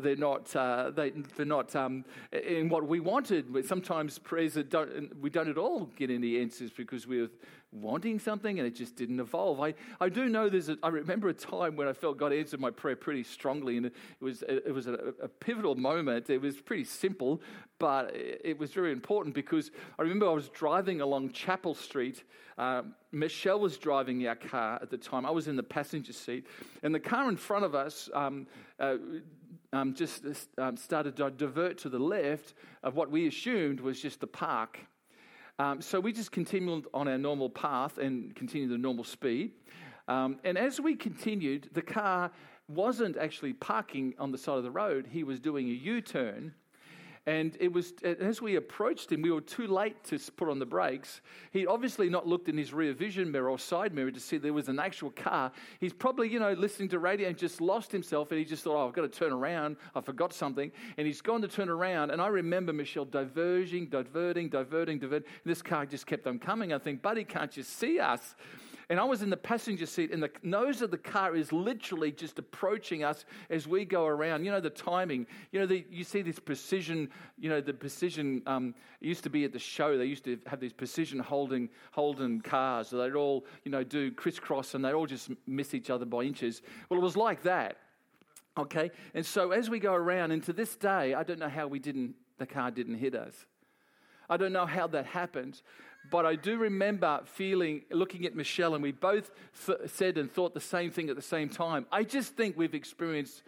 they're not, uh, they, they're not um, in what we wanted. Sometimes prayers that don't, we don't at all get any answers because we're wanting something and it just didn't evolve. I, I do know there's a, I remember a time when I felt God answered my prayer pretty strongly and it was, it was a, a pivotal moment. It was pretty simple, but it was very important because I remember I was driving along Chapel Street. Um, Michelle was driving our car at the time. I was in the passenger seat, and the car in front of us um, uh, um, just um, started to divert to the left of what we assumed was just the park. Um, so we just continued on our normal path and continued the normal speed. Um, and as we continued, the car wasn't actually parking on the side of the road, he was doing a U turn and it was as we approached him, we were too late to put on the brakes. He'd obviously not looked in his rear vision mirror or side mirror to see there was an actual car. He's probably, you know, listening to radio and just lost himself. And he just thought, oh, I've got to turn around. I forgot something. And he's gone to turn around. And I remember Michelle diverging, diverting, diverting, diverting. And this car just kept on coming. I think, buddy, can't you see us? And I was in the passenger seat, and the nose of the car is literally just approaching us as we go around. You know, the timing. You know, the, you see this precision, you know, the precision um, used to be at the show. They used to have these precision holding, holding cars. So they'd all, you know, do crisscross and they'd all just miss each other by inches. Well, it was like that. Okay? And so as we go around, and to this day, I don't know how we didn't, the car didn't hit us. I don't know how that happened, but I do remember feeling, looking at Michelle, and we both th- said and thought the same thing at the same time. I just think we've experienced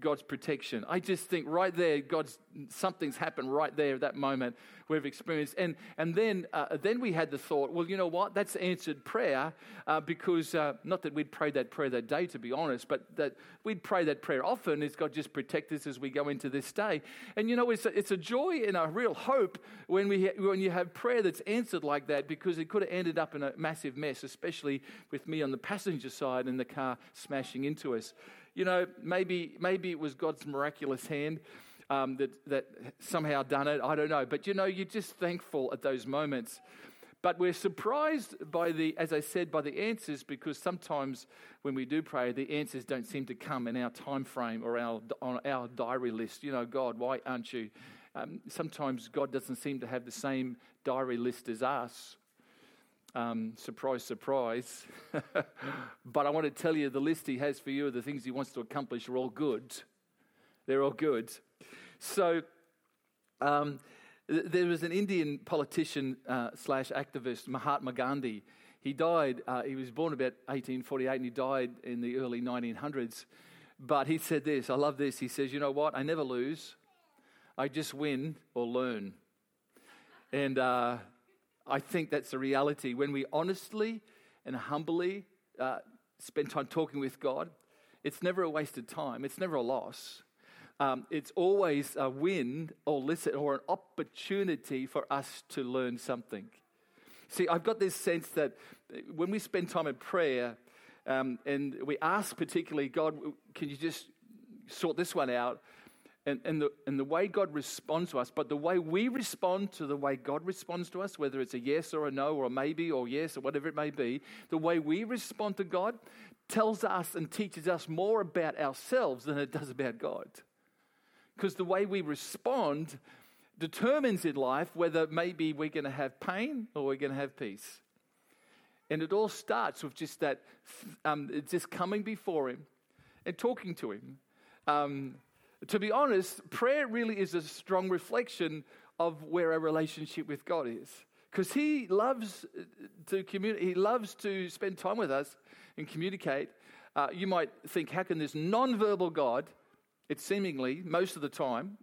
God's protection. I just think right there, God's something's happened right there at that moment we've experienced. And and then uh, then we had the thought, well, you know what? That's answered prayer uh, because uh, not that we'd prayed that prayer that day, to be honest, but that we'd pray that prayer often. Is God just protect us as we go into this day? And you know, it's a, it's a joy and a real hope when we ha- when you have prayer that's answered like that because it could have ended up in a massive mess, especially with me on the passenger side and the car smashing into us you know, maybe, maybe it was God's miraculous hand um, that, that somehow done it. I don't know. But, you know, you're just thankful at those moments. But we're surprised by the, as I said, by the answers because sometimes when we do pray, the answers don't seem to come in our time frame or our, on our diary list. You know, God, why aren't you? Um, sometimes God doesn't seem to have the same diary list as us. Um, surprise, surprise. but I want to tell you the list he has for you of the things he wants to accomplish are all good. They're all good. So, um, th- there was an Indian politician uh, slash activist, Mahatma Gandhi. He died, uh, he was born about 1848 and he died in the early 1900s. But he said this I love this. He says, You know what? I never lose, I just win or learn. And uh, I think that's the reality. When we honestly and humbly uh, spend time talking with God, it's never a wasted time, it's never a loss. Um, it's always a win or listen or an opportunity for us to learn something. See, I've got this sense that when we spend time in prayer um, and we ask particularly, God, can you just sort this one out? And, and, the, and the way God responds to us, but the way we respond to the way God responds to us, whether it's a yes or a no or a maybe or yes or whatever it may be, the way we respond to God tells us and teaches us more about ourselves than it does about God. Because the way we respond determines in life whether maybe we're going to have pain or we're going to have peace. And it all starts with just that, um, just coming before Him and talking to Him. Um, to be honest, prayer really is a strong reflection of where our relationship with God is. Because He loves to communicate, He loves to spend time with us and communicate. Uh, you might think, how can this non-verbal God, it's seemingly most of the time,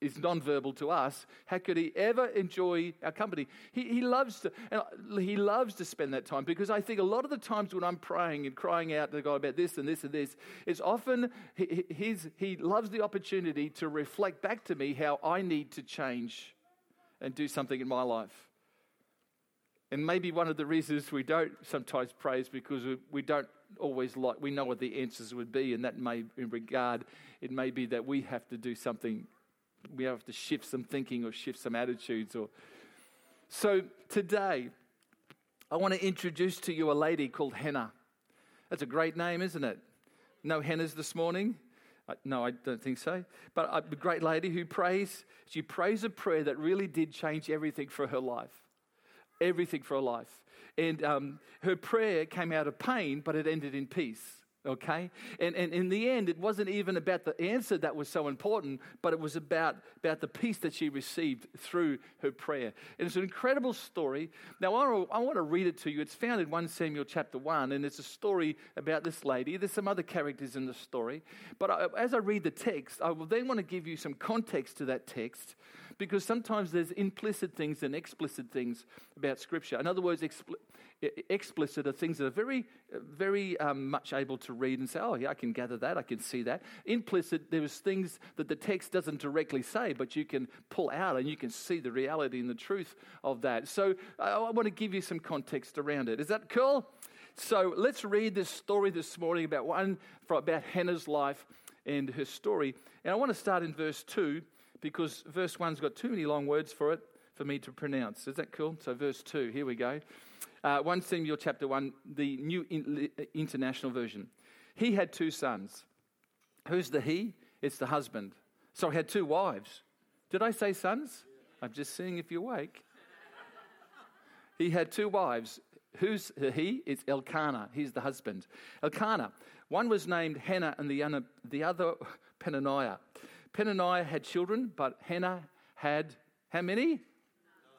is nonverbal to us, how could he ever enjoy our company? He, he, loves to, and he loves to spend that time because I think a lot of the times when I'm praying and crying out to God about this and this and this, it's often he, he loves the opportunity to reflect back to me how I need to change and do something in my life. And maybe one of the reasons we don't sometimes pray is because we, we don't always like, we know what the answers would be, and that may, in regard, it may be that we have to do something we have to shift some thinking or shift some attitudes or so today i want to introduce to you a lady called hannah that's a great name isn't it no Hannahs this morning Uh, no, I don't think so. But a great lady who prays, she prays a prayer that really did change everything for her life. Everything for her life. And um, her prayer came out of pain, but it ended in peace okay? And, and in the end, it wasn't even about the answer that was so important, but it was about, about the peace that she received through her prayer. And it's an incredible story. Now, I want, to, I want to read it to you. It's found in 1 Samuel chapter 1, and it's a story about this lady. There's some other characters in the story. But I, as I read the text, I will then want to give you some context to that text because sometimes there's implicit things and explicit things about Scripture. In other words, expl- explicit are things that are very, very um, much able to read and say, oh, yeah, I can gather that, I can see that. Implicit, there's things that the text doesn't directly say, but you can pull out and you can see the reality and the truth of that. So I, I want to give you some context around it. Is that cool? So let's read this story this morning about one about Hannah's life and her story. And I want to start in verse 2 because verse one's got too many long words for it for me to pronounce. Is that cool? So, verse 2, here we go. Uh, 1 Samuel chapter 1, the New International Version. He had two sons. Who's the he? It's the husband. So, he had two wives. Did I say sons? I'm just seeing if you're awake. he had two wives. Who's the he? It's Elkanah. He's the husband. Elkanah. One was named Hannah and the, the other Peninnah. Peninnah had children, but Hannah had how many?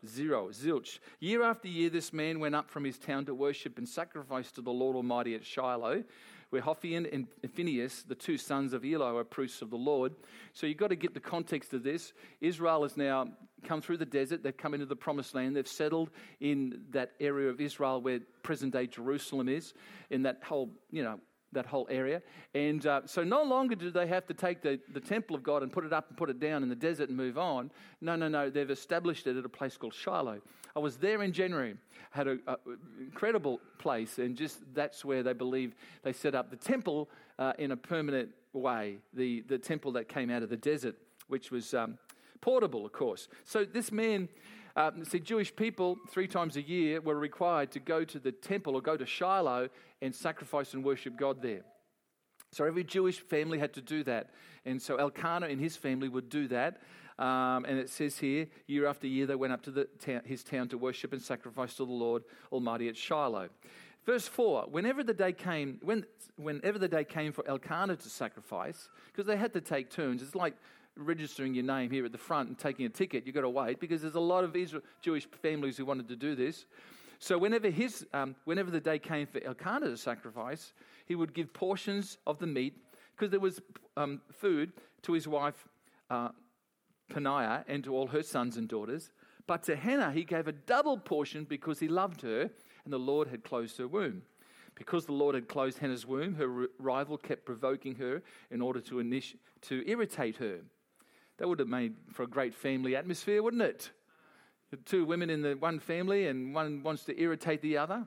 Zero, zilch. Year after year, this man went up from his town to worship and sacrifice to the Lord Almighty at Shiloh, where Hophni and Phinehas, the two sons of Eli, are priests of the Lord. So you've got to get the context of this. Israel has now come through the desert. They've come into the promised land. They've settled in that area of Israel where present day Jerusalem is, in that whole, you know, that whole area. And uh, so no longer do they have to take the, the temple of God and put it up and put it down in the desert and move on. No, no, no. They've established it at a place called Shiloh. I was there in January, had an incredible place, and just that's where they believe they set up the temple uh, in a permanent way, the, the temple that came out of the desert, which was um, portable, of course. So this man uh, see, Jewish people, three times a year, were required to go to the temple or go to Shiloh and sacrifice and worship God there. So every Jewish family had to do that. And so Elkanah and his family would do that. Um, and it says here, year after year, they went up to his town to worship and sacrifice to the Lord Almighty at Shiloh. Verse 4 Whenever the day came, when, whenever the day came for Elkanah to sacrifice, because they had to take turns, it's like registering your name here at the front and taking a ticket, you've got to wait because there's a lot of Israel, Jewish families who wanted to do this. So whenever, his, um, whenever the day came for Elkanah to sacrifice, he would give portions of the meat because there was um, food to his wife uh, Peninnah and to all her sons and daughters. But to Hannah he gave a double portion because he loved her and the Lord had closed her womb. Because the Lord had closed Hannah's womb, her rival kept provoking her in order to, initi- to irritate her. That would have made for a great family atmosphere, wouldn't it? Two women in the one family, and one wants to irritate the other.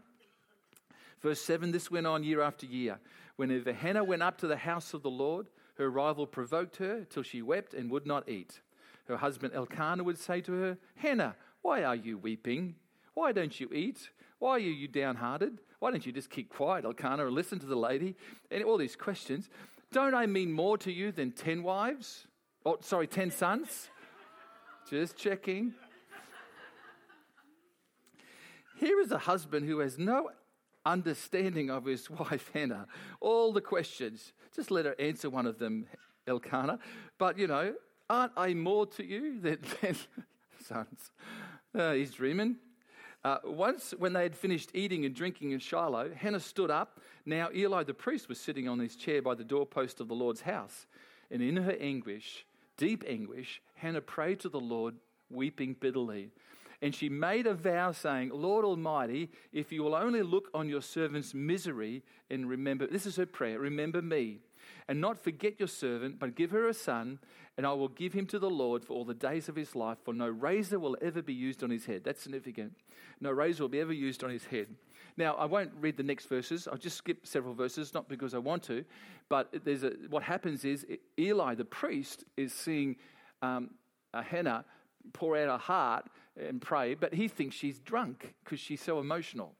Verse 7 this went on year after year. Whenever Hannah went up to the house of the Lord, her rival provoked her till she wept and would not eat. Her husband Elkanah would say to her, Hannah, why are you weeping? Why don't you eat? Why are you downhearted? Why don't you just keep quiet, Elkanah, and listen to the lady? And all these questions. Don't I mean more to you than ten wives? Oh, sorry, 10 sons? Just checking. Here is a husband who has no understanding of his wife Hannah. All the questions, just let her answer one of them, Elkanah. But you know, aren't I more to you than, than sons? Uh, he's dreaming. Uh, once, when they had finished eating and drinking in Shiloh, Hannah stood up. Now Eli the priest was sitting on his chair by the doorpost of the Lord's house. And in her anguish, deep anguish, Hannah prayed to the Lord, weeping bitterly. And she made a vow, saying, Lord Almighty, if you will only look on your servant's misery and remember, this is her prayer, remember me, and not forget your servant, but give her a son, and I will give him to the Lord for all the days of his life, for no razor will ever be used on his head. That's significant. No razor will be ever used on his head. Now, I won't read the next verses. I'll just skip several verses, not because I want to, but there's a, what happens is Eli, the priest, is seeing um, Hannah pour out her heart and pray, but he thinks she's drunk because she's so emotional.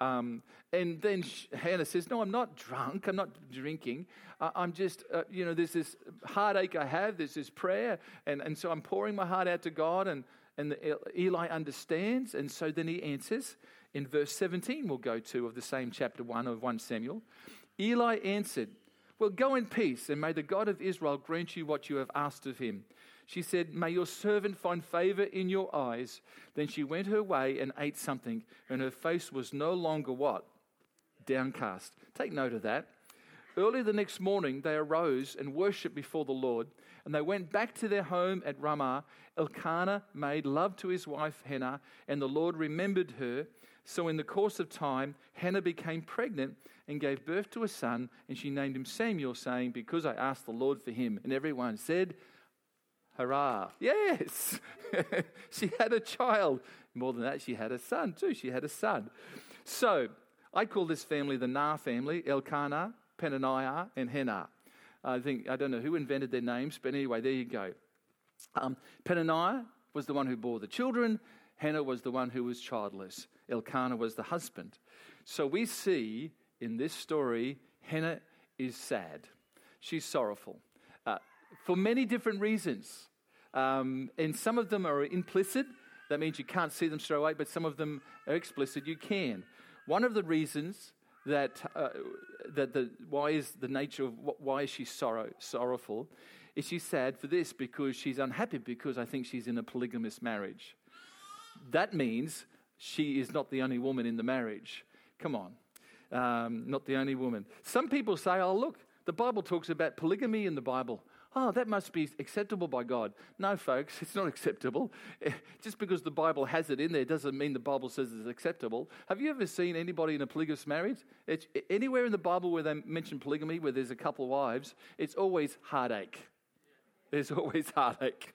Um, and then Hannah says, No, I'm not drunk. I'm not drinking. I'm just, uh, you know, there's this heartache I have. There's this prayer. And, and so I'm pouring my heart out to God. And, and Eli understands. And so then he answers in verse 17, we'll go to of the same chapter 1 of 1 Samuel. Eli answered, Well, go in peace, and may the God of Israel grant you what you have asked of him. She said, May your servant find favor in your eyes. Then she went her way and ate something, and her face was no longer what? Downcast. Take note of that. Early the next morning, they arose and worshipped before the Lord, and they went back to their home at Ramah. Elkanah made love to his wife Hannah, and the Lord remembered her. So, in the course of time, Hannah became pregnant and gave birth to a son, and she named him Samuel, saying, Because I asked the Lord for him. And everyone said, Hurrah. Yes. she had a child. More than that, she had a son too. She had a son. So I call this family the Nah family Elkanah, Penaniah, and Hannah. I think, I don't know who invented their names, but anyway, there you go. Um, Penaniah was the one who bore the children, Hannah was the one who was childless, Elkanah was the husband. So we see in this story, Hannah is sad. She's sorrowful uh, for many different reasons. Um, and some of them are implicit. That means you can't see them straight away, but some of them are explicit. You can. One of the reasons that, uh, that the, why is the nature of why is she sorrow, sorrowful is she's sad for this because she's unhappy because I think she's in a polygamous marriage. That means she is not the only woman in the marriage. Come on. Um, not the only woman. Some people say, oh, look, the Bible talks about polygamy in the Bible oh, that must be acceptable by God. No, folks, it's not acceptable. Just because the Bible has it in there doesn't mean the Bible says it's acceptable. Have you ever seen anybody in a polygamous marriage? It's, anywhere in the Bible where they mention polygamy, where there's a couple of wives, it's always heartache. There's always heartache.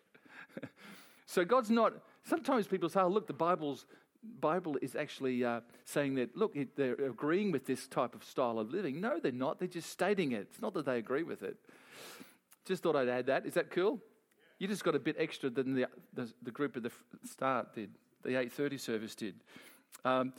so God's not. Sometimes people say, oh, look, the Bible's Bible is actually uh, saying that, look, they're agreeing with this type of style of living. No, they're not. They're just stating it. It's not that they agree with it. Just thought I'd add that. Is that cool? You just got a bit extra than the, the, the group at the start did, the 8.30 service did. Um,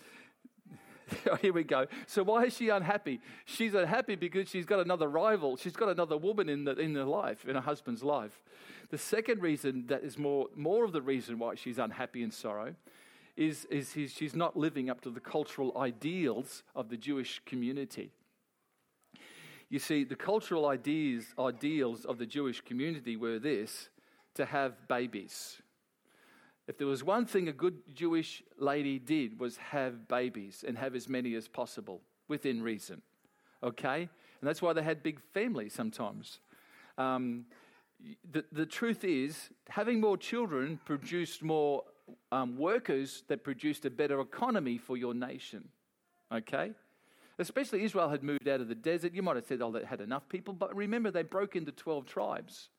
here we go. So why is she unhappy? She's unhappy because she's got another rival. She's got another woman in, the, in her life, in her husband's life. The second reason that is more, more of the reason why she's unhappy and sorrow is, is she's not living up to the cultural ideals of the Jewish community. You see, the cultural ideas, ideals of the Jewish community were this to have babies. If there was one thing a good Jewish lady did was have babies and have as many as possible within reason. Okay? And that's why they had big families sometimes. Um, the, the truth is, having more children produced more um, workers that produced a better economy for your nation. Okay? Especially Israel had moved out of the desert. You might have said, oh, they had enough people, but remember, they broke into 12 tribes.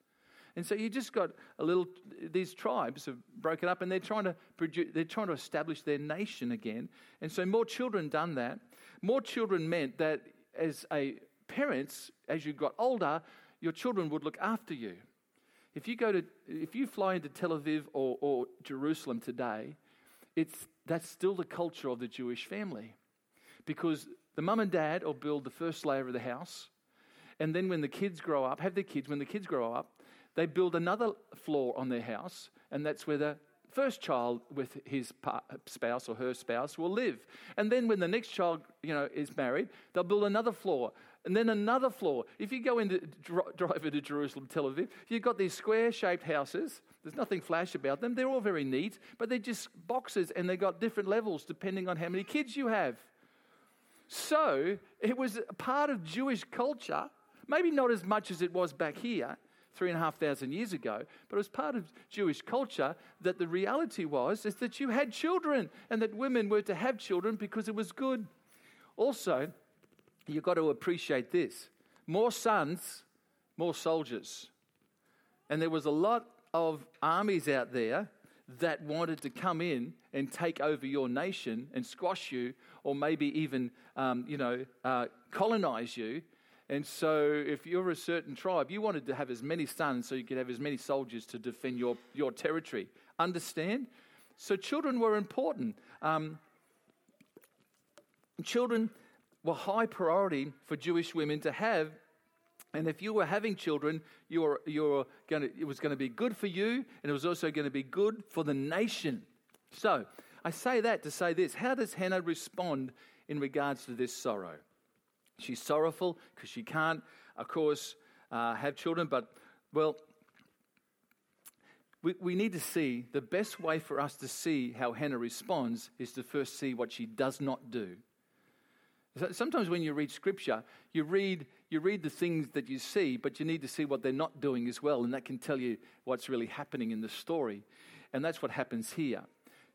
And so you just got a little, these tribes have broken up and they're trying to produce, they're trying to establish their nation again. And so more children done that. More children meant that as a parents, as you got older, your children would look after you. If you go to, if you fly into Tel Aviv or, or Jerusalem today, it's, that's still the culture of the Jewish family. Because the mum and dad will build the first layer of the house. And then when the kids grow up, have their kids, when the kids grow up, they build another floor on their house. And that's where the first child with his spouse or her spouse will live. And then when the next child, you know, is married, they'll build another floor and then another floor. If you go into drive into Jerusalem, Tel Aviv, you've got these square-shaped houses. There's nothing flash about them. They're all very neat, but they're just boxes and they've got different levels depending on how many kids you have. So it was part of Jewish culture, maybe not as much as it was back here, three and a half thousand years ago, but it was part of Jewish culture that the reality was is that you had children and that women were to have children because it was good. Also, you've got to appreciate this more sons, more soldiers. And there was a lot of armies out there that wanted to come in and take over your nation and squash you, or maybe even, um, you know, uh, colonize you. And so, if you're a certain tribe, you wanted to have as many sons so you could have as many soldiers to defend your, your territory. Understand? So, children were important. Um, children were high priority for Jewish women to have. And if you were having children, you were, you were to, it was going to be good for you, and it was also going to be good for the nation. So, I say that to say this How does Hannah respond in regards to this sorrow? She's sorrowful because she can't, of course, uh, have children, but, well, we, we need to see the best way for us to see how Hannah responds is to first see what she does not do. Sometimes when you read scripture, you read, you read the things that you see, but you need to see what they're not doing as well, and that can tell you what's really happening in the story. And that's what happens here.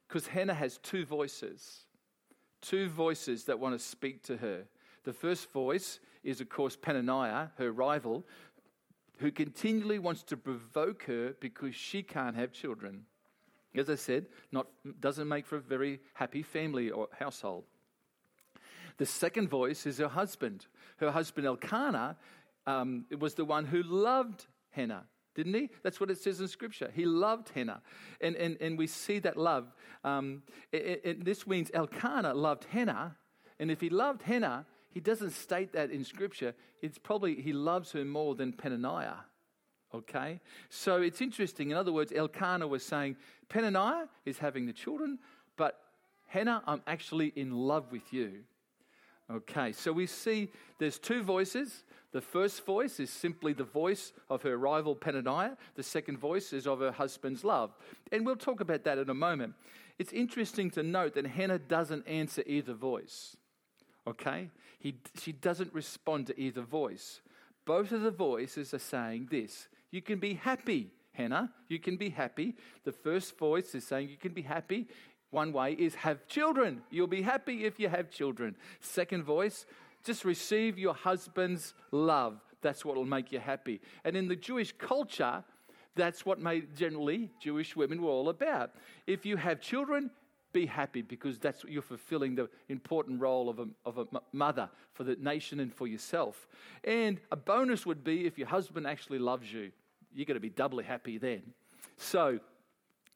Because Hannah has two voices, two voices that want to speak to her. The first voice is, of course, Penaniah, her rival, who continually wants to provoke her because she can't have children. As I said, not, doesn't make for a very happy family or household. The second voice is her husband. Her husband Elkanah um, was the one who loved Hannah, didn't he? That's what it says in Scripture. He loved Hannah. And, and, and we see that love. Um, it, it, this means Elkanah loved Hannah. And if he loved Hannah, he doesn't state that in Scripture. It's probably he loves her more than Penaniah. Okay? So it's interesting. In other words, Elkanah was saying, Penaniah is having the children, but Hannah, I'm actually in love with you. Okay, so we see there's two voices. The first voice is simply the voice of her rival Penaniah. The second voice is of her husband's love. And we'll talk about that in a moment. It's interesting to note that Hannah doesn't answer either voice. Okay? He, she doesn't respond to either voice. Both of the voices are saying this You can be happy, Hannah. You can be happy. The first voice is saying you can be happy. One way is have children. You'll be happy if you have children. Second voice, just receive your husband's love. That's what will make you happy. And in the Jewish culture, that's what made generally Jewish women were all about. If you have children, be happy because that's what you're fulfilling the important role of a, of a mother for the nation and for yourself. And a bonus would be if your husband actually loves you, you're going to be doubly happy then. So,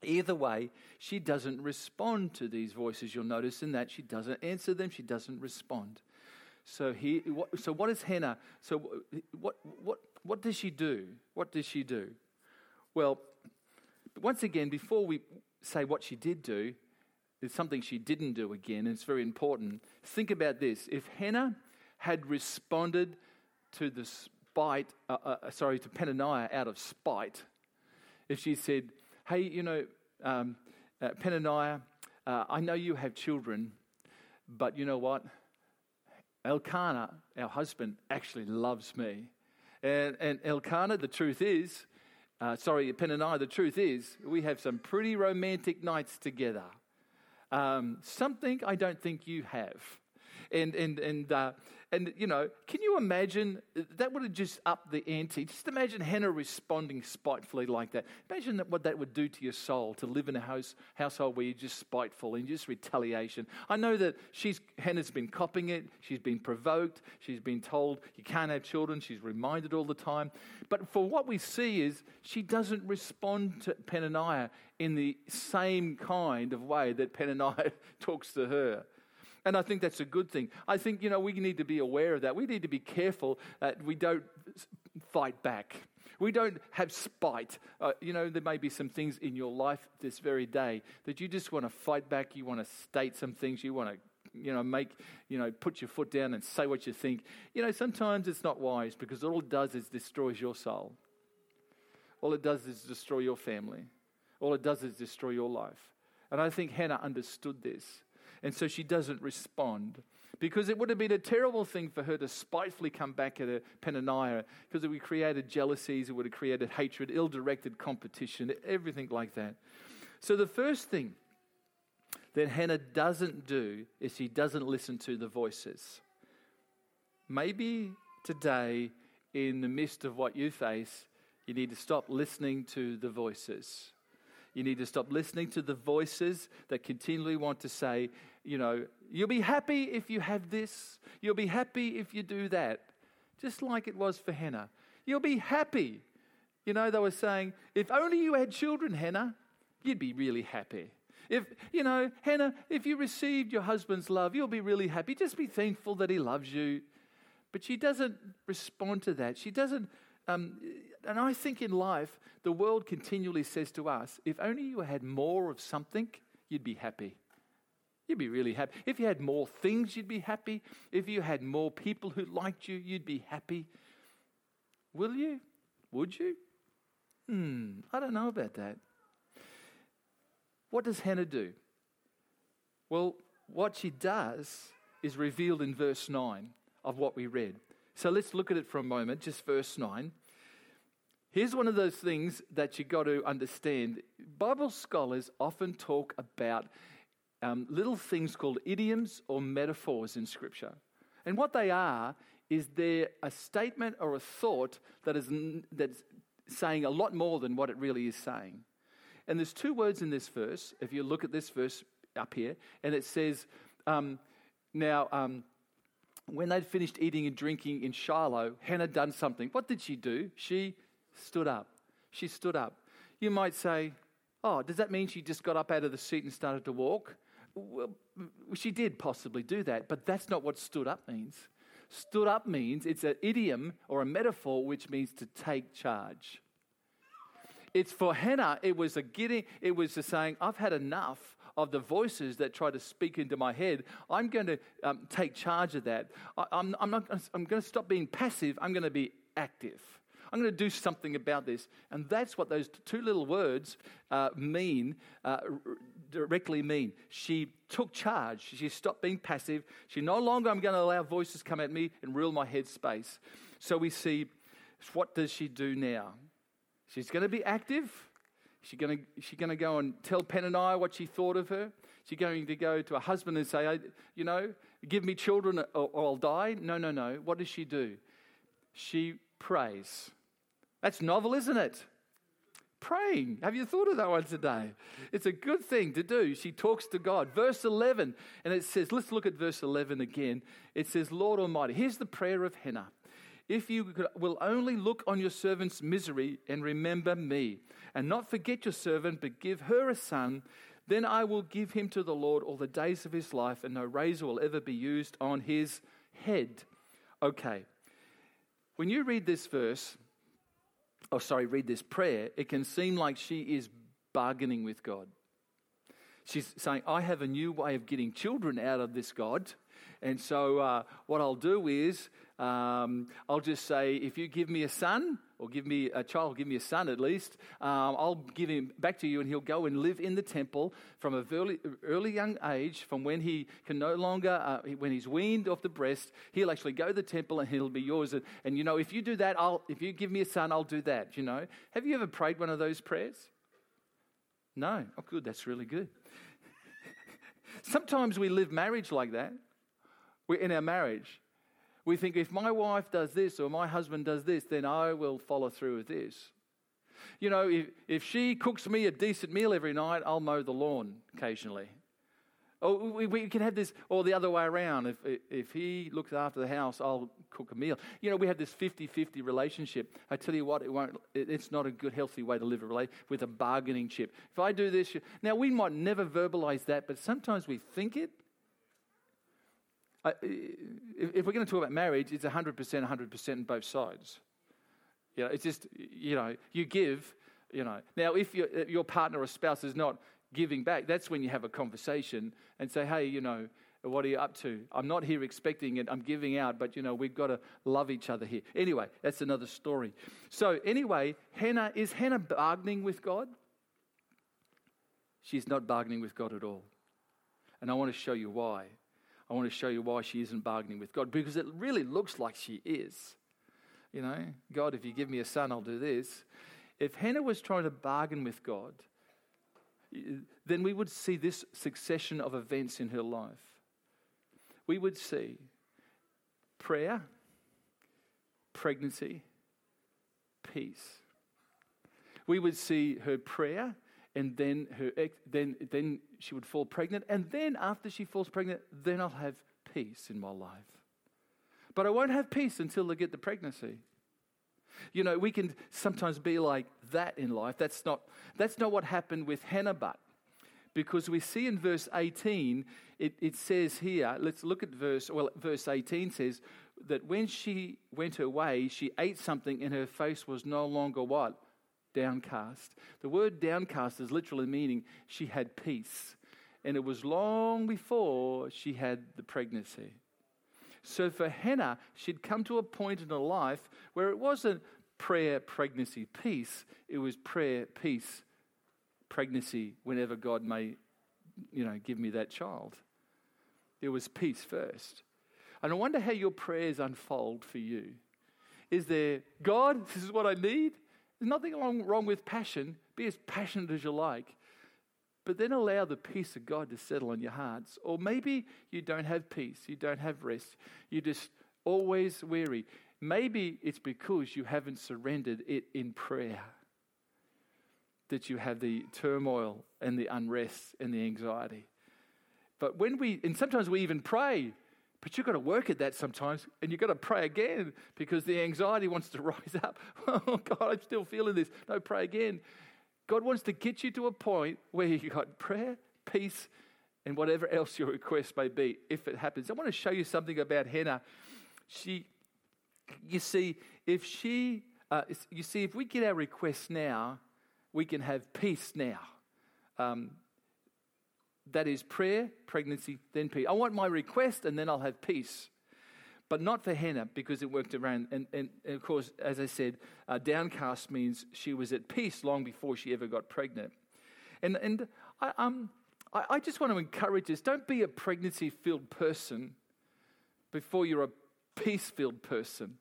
either way, she doesn't respond to these voices. You'll notice in that she doesn't answer them, she doesn't respond. So, he, so what is Hannah? So, what, what, what does she do? What does she do? Well, once again, before we say what she did do, there's something she didn't do again, and it's very important. Think about this. If Hannah had responded to the spite, uh, uh sorry, to Penaniah out of spite, if she said, Hey, you know, um, uh, Penaniah, uh, I know you have children, but you know what? Elkanah, our husband, actually loves me. And, and Elkanah, the truth is, uh, sorry, Penaniah, the truth is, we have some pretty romantic nights together um, something I don't think you have. And, and, and, uh, and, you know, can you imagine that would have just upped the ante? Just imagine Hannah responding spitefully like that. Imagine that, what that would do to your soul to live in a house, household where you're just spiteful and just retaliation. I know that she's, Hannah's been copying it. She's been provoked. She's been told you can't have children. She's reminded all the time. But for what we see is she doesn't respond to Penaniah in the same kind of way that Penaniah talks to her. And I think that's a good thing. I think, you know, we need to be aware of that. We need to be careful that we don't fight back. We don't have spite. Uh, you know, there may be some things in your life this very day that you just want to fight back. You want to state some things. You want to, you know, make, you know, put your foot down and say what you think. You know, sometimes it's not wise because all it does is destroys your soul. All it does is destroy your family. All it does is destroy your life. And I think Hannah understood this. And so she doesn't respond. Because it would have been a terrible thing for her to spitefully come back at a Penaniah, because it would have created jealousies, it would have created hatred, ill directed competition, everything like that. So the first thing that Hannah doesn't do is she doesn't listen to the voices. Maybe today, in the midst of what you face, you need to stop listening to the voices. You need to stop listening to the voices that continually want to say, you know, you'll be happy if you have this, you'll be happy if you do that. Just like it was for Hannah. You'll be happy. You know, they were saying, if only you had children, Hannah, you'd be really happy. If, you know, Hannah, if you received your husband's love, you'll be really happy. Just be thankful that he loves you. But she doesn't respond to that. She doesn't. Um, and I think in life, the world continually says to us if only you had more of something, you'd be happy. You'd be really happy. If you had more things, you'd be happy. If you had more people who liked you, you'd be happy. Will you? Would you? Hmm, I don't know about that. What does Hannah do? Well, what she does is revealed in verse 9 of what we read. So let's look at it for a moment, just verse 9. Here's one of those things that you've got to understand. Bible scholars often talk about um, little things called idioms or metaphors in Scripture. And what they are is they're a statement or a thought that is that's saying a lot more than what it really is saying. And there's two words in this verse, if you look at this verse up here, and it says, um, Now, um, when they'd finished eating and drinking in Shiloh, Hannah done something. What did she do? She stood up. She stood up. You might say, Oh, does that mean she just got up out of the seat and started to walk? Well, she did possibly do that, but that's not what stood up means. Stood up means it's an idiom or a metaphor which means to take charge. It's for Hannah, it was a getting, it was a saying, I've had enough of the voices that try to speak into my head. I'm going to um, take charge of that. I, I'm, I'm, not, I'm going to stop being passive. I'm going to be active. I'm going to do something about this. And that's what those two little words uh, mean, uh, directly mean. She took charge. She stopped being passive. She no longer, I'm going to allow voices come at me and rule my head space. So we see, what does she do now? She's going to be active. She's going to, going to go and tell Peninnah what she thought of her. She's going to go to her husband and say, you know, give me children or I'll die. No, no, no. What does she do? She prays. That's novel, isn't it? Praying. Have you thought of that one today? It's a good thing to do. She talks to God. Verse 11, and it says, let's look at verse 11 again. It says, Lord Almighty, here's the prayer of Hannah. If you will only look on your servant's misery and remember me, and not forget your servant, but give her a son, then I will give him to the Lord all the days of his life, and no razor will ever be used on his head. Okay. When you read this verse, oh, sorry, read this prayer, it can seem like she is bargaining with God. She's saying, I have a new way of getting children out of this God. And so, uh, what I'll do is, um, I'll just say, if you give me a son, or give me a child, give me a son at least, um, I'll give him back to you and he'll go and live in the temple from a early, early young age, from when he can no longer, uh, when he's weaned off the breast, he'll actually go to the temple and he'll be yours. And, and, you know, if you do that, I'll, if you give me a son, I'll do that, you know. Have you ever prayed one of those prayers? No. Oh, good. That's really good. Sometimes we live marriage like that. We're in our marriage. We think if my wife does this or my husband does this, then I will follow through with this. You know, if, if she cooks me a decent meal every night, I'll mow the lawn occasionally. Or we, we can have this, or the other way around. If, if he looks after the house, I'll cook a meal. You know, we have this 50 50 relationship. I tell you what, it won't, it's not a good, healthy way to live a relationship with a bargaining chip. If I do this, now we might never verbalize that, but sometimes we think it if we're going to talk about marriage, it's 100%, 100% on both sides. You know, it's just, you know, you give, you know. Now, if your, your partner or spouse is not giving back, that's when you have a conversation and say, hey, you know, what are you up to? I'm not here expecting it. I'm giving out, but you know, we've got to love each other here. Anyway, that's another story. So, anyway, Hannah, is Hannah bargaining with God? She's not bargaining with God at all. And I want to show you why. I want to show you why she isn't bargaining with God because it really looks like she is. You know, God, if you give me a son, I'll do this. If Hannah was trying to bargain with God, then we would see this succession of events in her life. We would see prayer, pregnancy, peace. We would see her prayer and then her then then she would fall pregnant and then after she falls pregnant then I'll have peace in my life. But I won't have peace until I get the pregnancy. You know, we can sometimes be like that in life. That's not that's not what happened with Hannah but Because we see in verse 18, it, it says here, let's look at verse, well, verse 18 says that when she went her way, she ate something and her face was no longer what? Downcast. The word downcast is literally meaning she had peace. And it was long before she had the pregnancy. So for Hannah, she'd come to a point in her life where it wasn't prayer, pregnancy, peace. It was prayer, peace, pregnancy, whenever God may, you know, give me that child. There was peace first. And I wonder how your prayers unfold for you. Is there, God, this is what I need? There's nothing wrong with passion. Be as passionate as you like. But then allow the peace of God to settle on your hearts. Or maybe you don't have peace, you don't have rest, you're just always weary. Maybe it's because you haven't surrendered it in prayer that you have the turmoil and the unrest and the anxiety. But when we, and sometimes we even pray, but you've got to work at that sometimes, and you've got to pray again because the anxiety wants to rise up. oh, God, I'm still feeling this. No, pray again. God wants to get you to a point where you've got prayer, peace, and whatever else your request may be, if it happens. I want to show you something about Hannah. She, you see, if she, uh, you see, if we get our requests now, we can have peace now. Um, that is prayer, pregnancy, then peace. I want my request and then I'll have peace but not for Hannah because it worked around. And, and, and of course, as I said, uh, downcast means she was at peace long before she ever got pregnant. And, and I, um, I, I just want to encourage us don't be a pregnancy filled person before you're a peace filled person.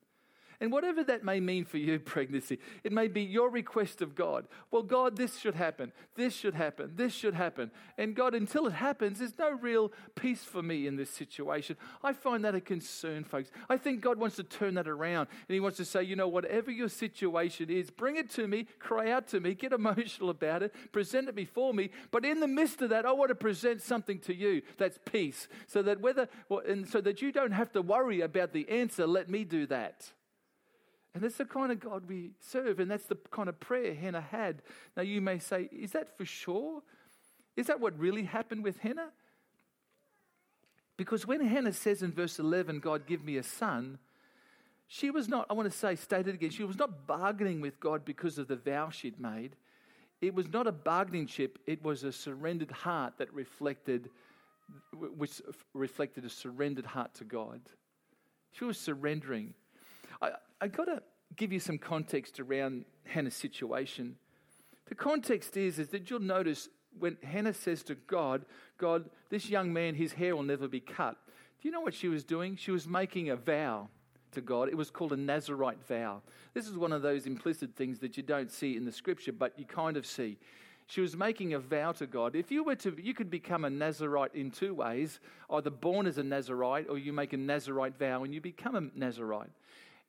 And whatever that may mean for you, pregnancy, it may be your request of God. Well, God, this should happen. This should happen. This should happen. And God, until it happens, there's no real peace for me in this situation. I find that a concern, folks. I think God wants to turn that around. And He wants to say, you know, whatever your situation is, bring it to me, cry out to me, get emotional about it, present it before me. But in the midst of that, I want to present something to you that's peace. So that whether, and so that you don't have to worry about the answer, let me do that. And that's the kind of God we serve, and that's the kind of prayer Hannah had. Now, you may say, is that for sure? Is that what really happened with Hannah? Because when Hannah says in verse 11, God, give me a son, she was not, I want to say, stated again, she was not bargaining with God because of the vow she'd made. It was not a bargaining chip, it was a surrendered heart that reflected, which reflected a surrendered heart to God. She was surrendering. I, I got to give you some context around Hannah's situation. The context is, is that you'll notice when Hannah says to God, God, this young man, his hair will never be cut. Do you know what she was doing? She was making a vow to God. It was called a Nazarite vow. This is one of those implicit things that you don't see in the scripture, but you kind of see. She was making a vow to God. If you were to, you could become a Nazarite in two ways either born as a Nazarite or you make a Nazarite vow and you become a Nazarite.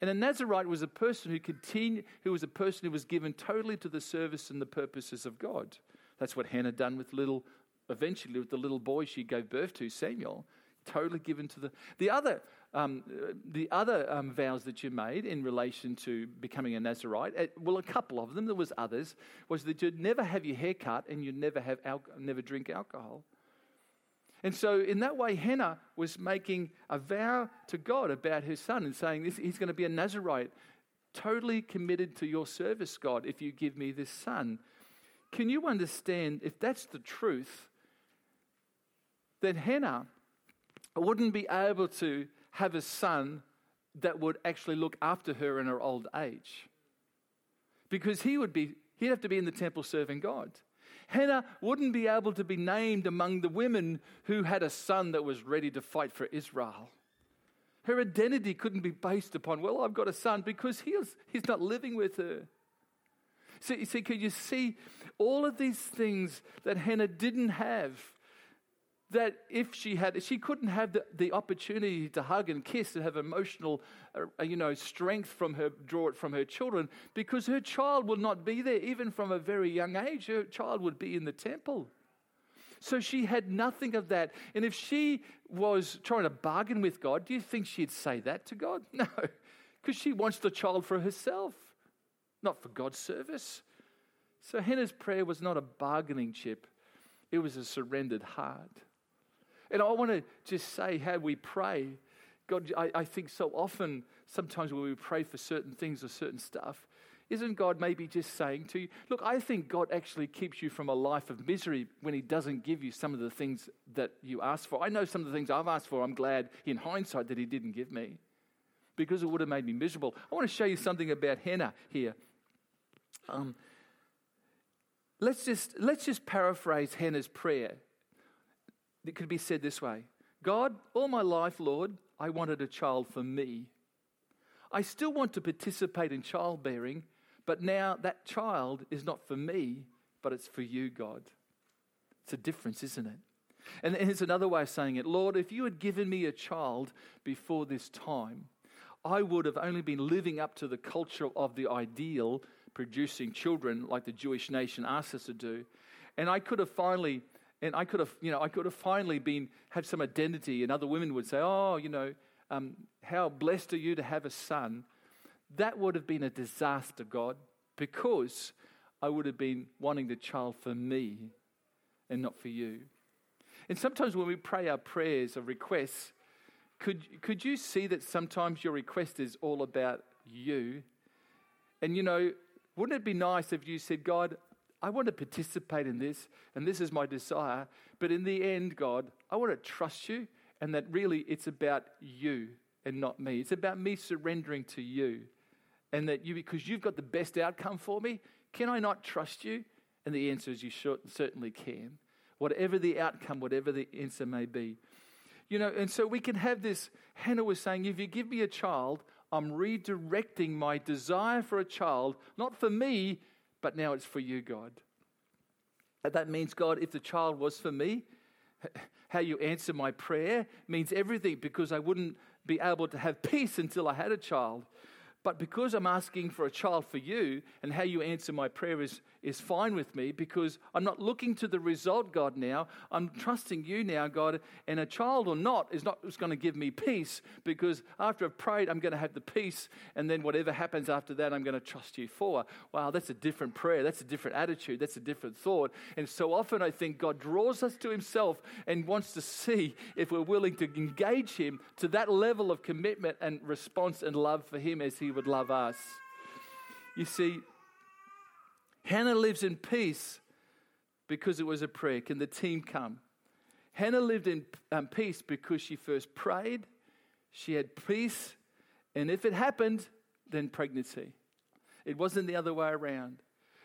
And a Nazarite was a person who continued, who was a person who was given totally to the service and the purposes of God. That's what Hannah done with little, eventually with the little boy she gave birth to, Samuel, totally given to the. The other, um, the other um, vows that you made in relation to becoming a Nazarite, eh, well, a couple of them. There was others. Was that you'd never have your hair cut and you'd never have al- never drink alcohol. And so, in that way, Hannah was making a vow to God about her son and saying, this, He's going to be a Nazarite, totally committed to your service, God, if you give me this son. Can you understand if that's the truth? Then Hannah wouldn't be able to have a son that would actually look after her in her old age. Because he would be, he'd have to be in the temple serving God. Hannah wouldn't be able to be named among the women who had a son that was ready to fight for Israel. Her identity couldn't be based upon, well, I've got a son, because he was, he's not living with her. So, you see, can you see all of these things that Hannah didn't have? That if she had, she couldn't have the, the opportunity to hug and kiss and have emotional, uh, you know, strength from her, draw it from her children, because her child would not be there, even from a very young age. Her child would be in the temple. So she had nothing of that. And if she was trying to bargain with God, do you think she'd say that to God? No, because she wants the child for herself, not for God's service. So Hannah's prayer was not a bargaining chip it was a surrendered heart. And I want to just say how we pray. God, I, I think so often, sometimes when we pray for certain things or certain stuff, isn't God maybe just saying to you, Look, I think God actually keeps you from a life of misery when He doesn't give you some of the things that you ask for? I know some of the things I've asked for, I'm glad in hindsight that He didn't give me because it would have made me miserable. I want to show you something about Hannah here. Um, let's, just, let's just paraphrase Hannah's prayer. It could be said this way God, all my life, Lord, I wanted a child for me. I still want to participate in childbearing, but now that child is not for me, but it's for you, God. It's a difference, isn't it? And here's another way of saying it Lord, if you had given me a child before this time, I would have only been living up to the culture of the ideal, producing children like the Jewish nation asks us to do. And I could have finally, and I could have, you know, I could have finally been, have some identity, and other women would say, oh, you know, um, how blessed are you to have a son? That would have been a disaster, God, because I would have been wanting the child for me and not for you. And sometimes when we pray our prayers or requests, could, could you see that sometimes your request is all about you? And you know, wouldn't it be nice if you said, God, I want to participate in this, and this is my desire, but in the end, God, I want to trust you, and that really it's about you and not me. It's about me surrendering to you, and that you, because you've got the best outcome for me, can I not trust you? And the answer is you certainly can. Whatever the outcome, whatever the answer may be. You know, and so we can have this. Hannah was saying, if you give me a child, I'm redirecting my desire for a child, not for me, but now it's for you, God. That means, God, if the child was for me, how you answer my prayer means everything because I wouldn't be able to have peace until I had a child. But because I'm asking for a child for you, and how you answer my prayer is, is fine with me because I'm not looking to the result, God, now. I'm trusting you now, God. And a child or not is not going to give me peace because after I've prayed, I'm going to have the peace. And then whatever happens after that, I'm going to trust you for. Wow, that's a different prayer. That's a different attitude. That's a different thought. And so often I think God draws us to Himself and wants to see if we're willing to engage Him to that level of commitment and response and love for Him as He would love us. You see, Hannah lives in peace because it was a prayer. Can the team come? Hannah lived in um, peace because she first prayed, she had peace, and if it happened, then pregnancy. It wasn't the other way around.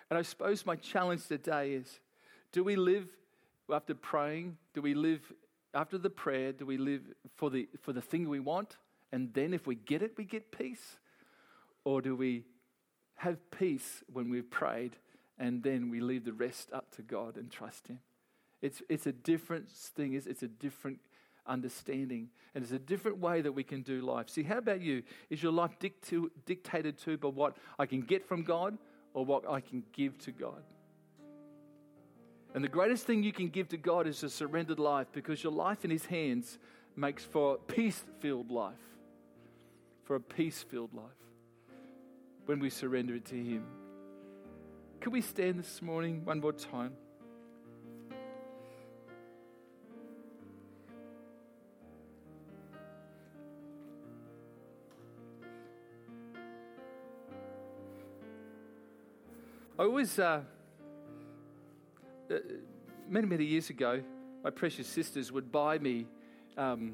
And I suppose my challenge today is do we live after praying? Do we live after the prayer? Do we live for the, for the thing we want? And then if we get it, we get peace? Or do we have peace when we've prayed and then we leave the rest up to God and trust Him? It's, it's a different thing, it's it's a different understanding, and it's a different way that we can do life. See, how about you? Is your life dictated to by what I can get from God or what I can give to God? And the greatest thing you can give to God is a surrendered life because your life in His hands makes for a peace filled life. For a peace filled life when we surrender it to Him. Could we stand this morning one more time? I always, uh, uh, many, many years ago, my precious sisters would buy me, um,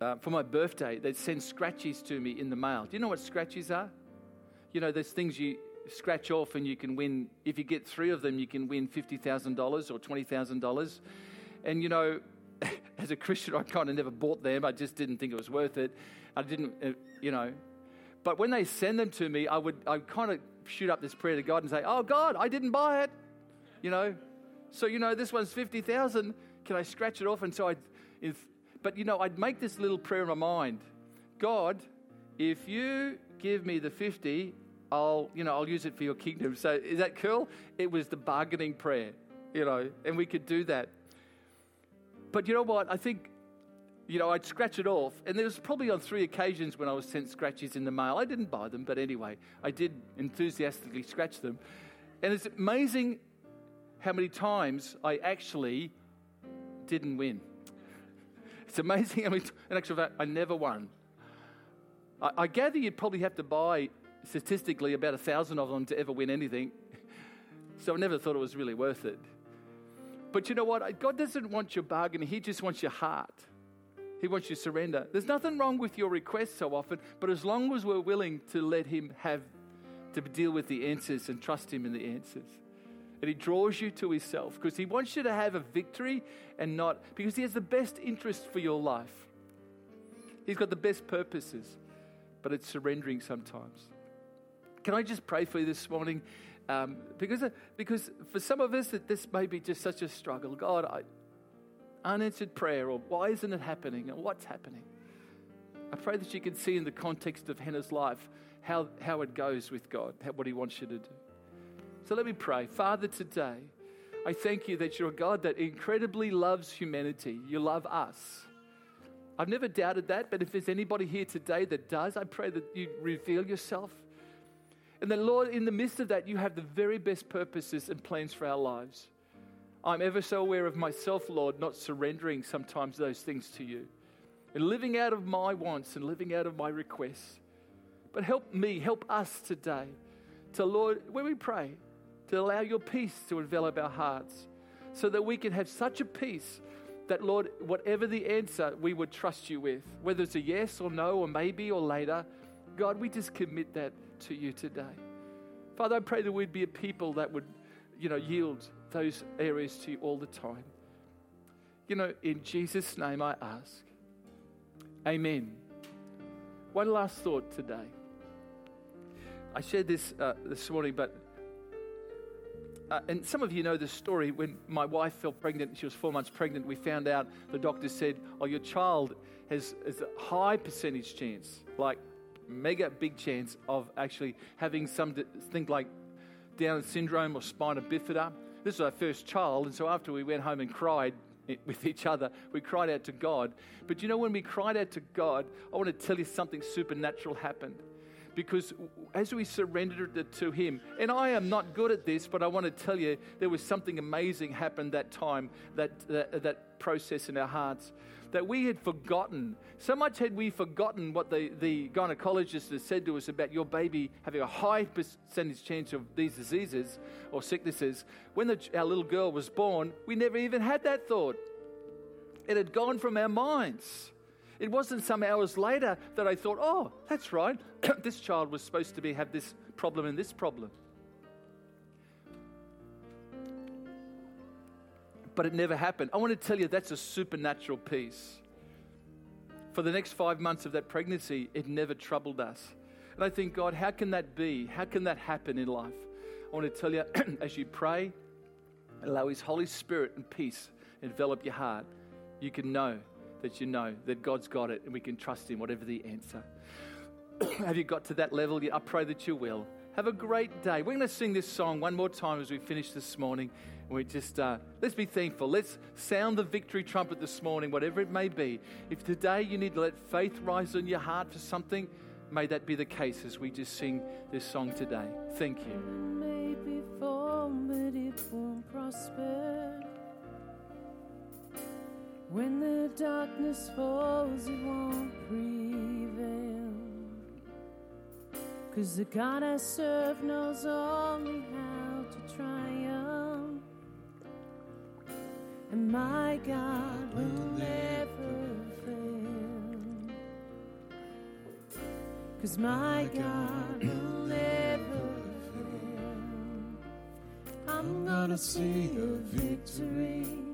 uh, for my birthday, they'd send scratchies to me in the mail. Do you know what scratchies are? You know, those things you scratch off and you can win, if you get three of them, you can win $50,000 or $20,000. And, you know, as a Christian, I kind of never bought them. I just didn't think it was worth it. I didn't, uh, you know. But when they send them to me, I would I kind of shoot up this prayer to God and say, "Oh God, I didn't buy it," you know. So you know, this one's fifty thousand. Can I scratch it off? And so I, if, but you know, I'd make this little prayer in my mind: God, if you give me the fifty, I'll, you know, I'll use it for your kingdom. So is that cool? It was the bargaining prayer, you know, and we could do that. But you know what? I think, you know, I'd scratch it off. And there was probably on three occasions when I was sent scratchies in the mail. I didn't buy them, but anyway, I did enthusiastically scratch them. And it's amazing how many times I actually didn't win. It's amazing how many, in actual fact, I never won. I, I gather you'd probably have to buy statistically about a thousand of them to ever win anything. So I never thought it was really worth it. But you know what? God doesn't want your bargain, He just wants your heart. He wants you to surrender. There's nothing wrong with your request so often, but as long as we're willing to let Him have to deal with the answers and trust Him in the answers. And He draws you to Himself because He wants you to have a victory and not because He has the best interest for your life. He's got the best purposes, but it's surrendering sometimes. Can I just pray for you this morning? Um, because, because for some of us, that this may be just such a struggle. God, I, unanswered prayer, or why isn't it happening, or what's happening? I pray that you can see in the context of Hannah's life how, how it goes with God, how, what He wants you to do. So let me pray. Father, today, I thank you that you're a God that incredibly loves humanity. You love us. I've never doubted that, but if there's anybody here today that does, I pray that you reveal yourself. And then, Lord, in the midst of that, you have the very best purposes and plans for our lives. I'm ever so aware of myself, Lord, not surrendering sometimes those things to you and living out of my wants and living out of my requests. But help me, help us today to, Lord, when we pray, to allow your peace to envelop our hearts so that we can have such a peace that, Lord, whatever the answer, we would trust you with, whether it's a yes or no or maybe or later, God, we just commit that to you today. Father, I pray that we'd be a people that would, you know, yield those areas to you all the time. You know, in Jesus' name I ask. Amen. One last thought today. I shared this uh, this morning, but uh, and some of you know the story. When my wife fell pregnant, she was four months pregnant. We found out the doctor said, "Oh, your child has, has a high percentage chance, like mega big chance of actually having some something like Down syndrome or spina bifida." This was our first child, and so after we went home and cried with each other, we cried out to God. But you know, when we cried out to God, I want to tell you something supernatural happened. Because as we surrendered it to Him, and I am not good at this, but I want to tell you there was something amazing happened that time, that, that, uh, that process in our hearts that we had forgotten. So much had we forgotten what the, the gynecologist had said to us about your baby having a high percentage chance of these diseases or sicknesses. When the, our little girl was born, we never even had that thought. It had gone from our minds. It wasn't some hours later that I thought, oh, that's right. this child was supposed to be have this problem and this problem. but it never happened. I want to tell you that's a supernatural peace. For the next five months of that pregnancy, it never troubled us. And I think, God, how can that be? How can that happen in life? I want to tell you, as you pray, allow His Holy Spirit and peace envelop your heart. You can know that you know that God's got it and we can trust Him, whatever the answer. Have you got to that level? I pray that you will. Have a great day. We're going to sing this song one more time as we finish this morning. We just uh, let's be thankful. Let's sound the victory trumpet this morning, whatever it may be. If today you need to let faith rise in your heart for something, may that be the case as we just sing this song today. Thank you. When the darkness falls, it won't prevail. Cause the God I serve knows only how to triumph. And my God will never fail. Cause my God will never fail. I'm gonna see a victory.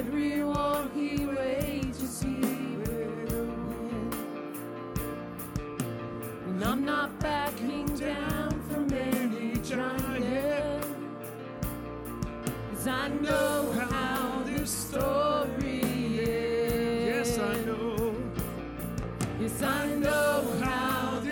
Every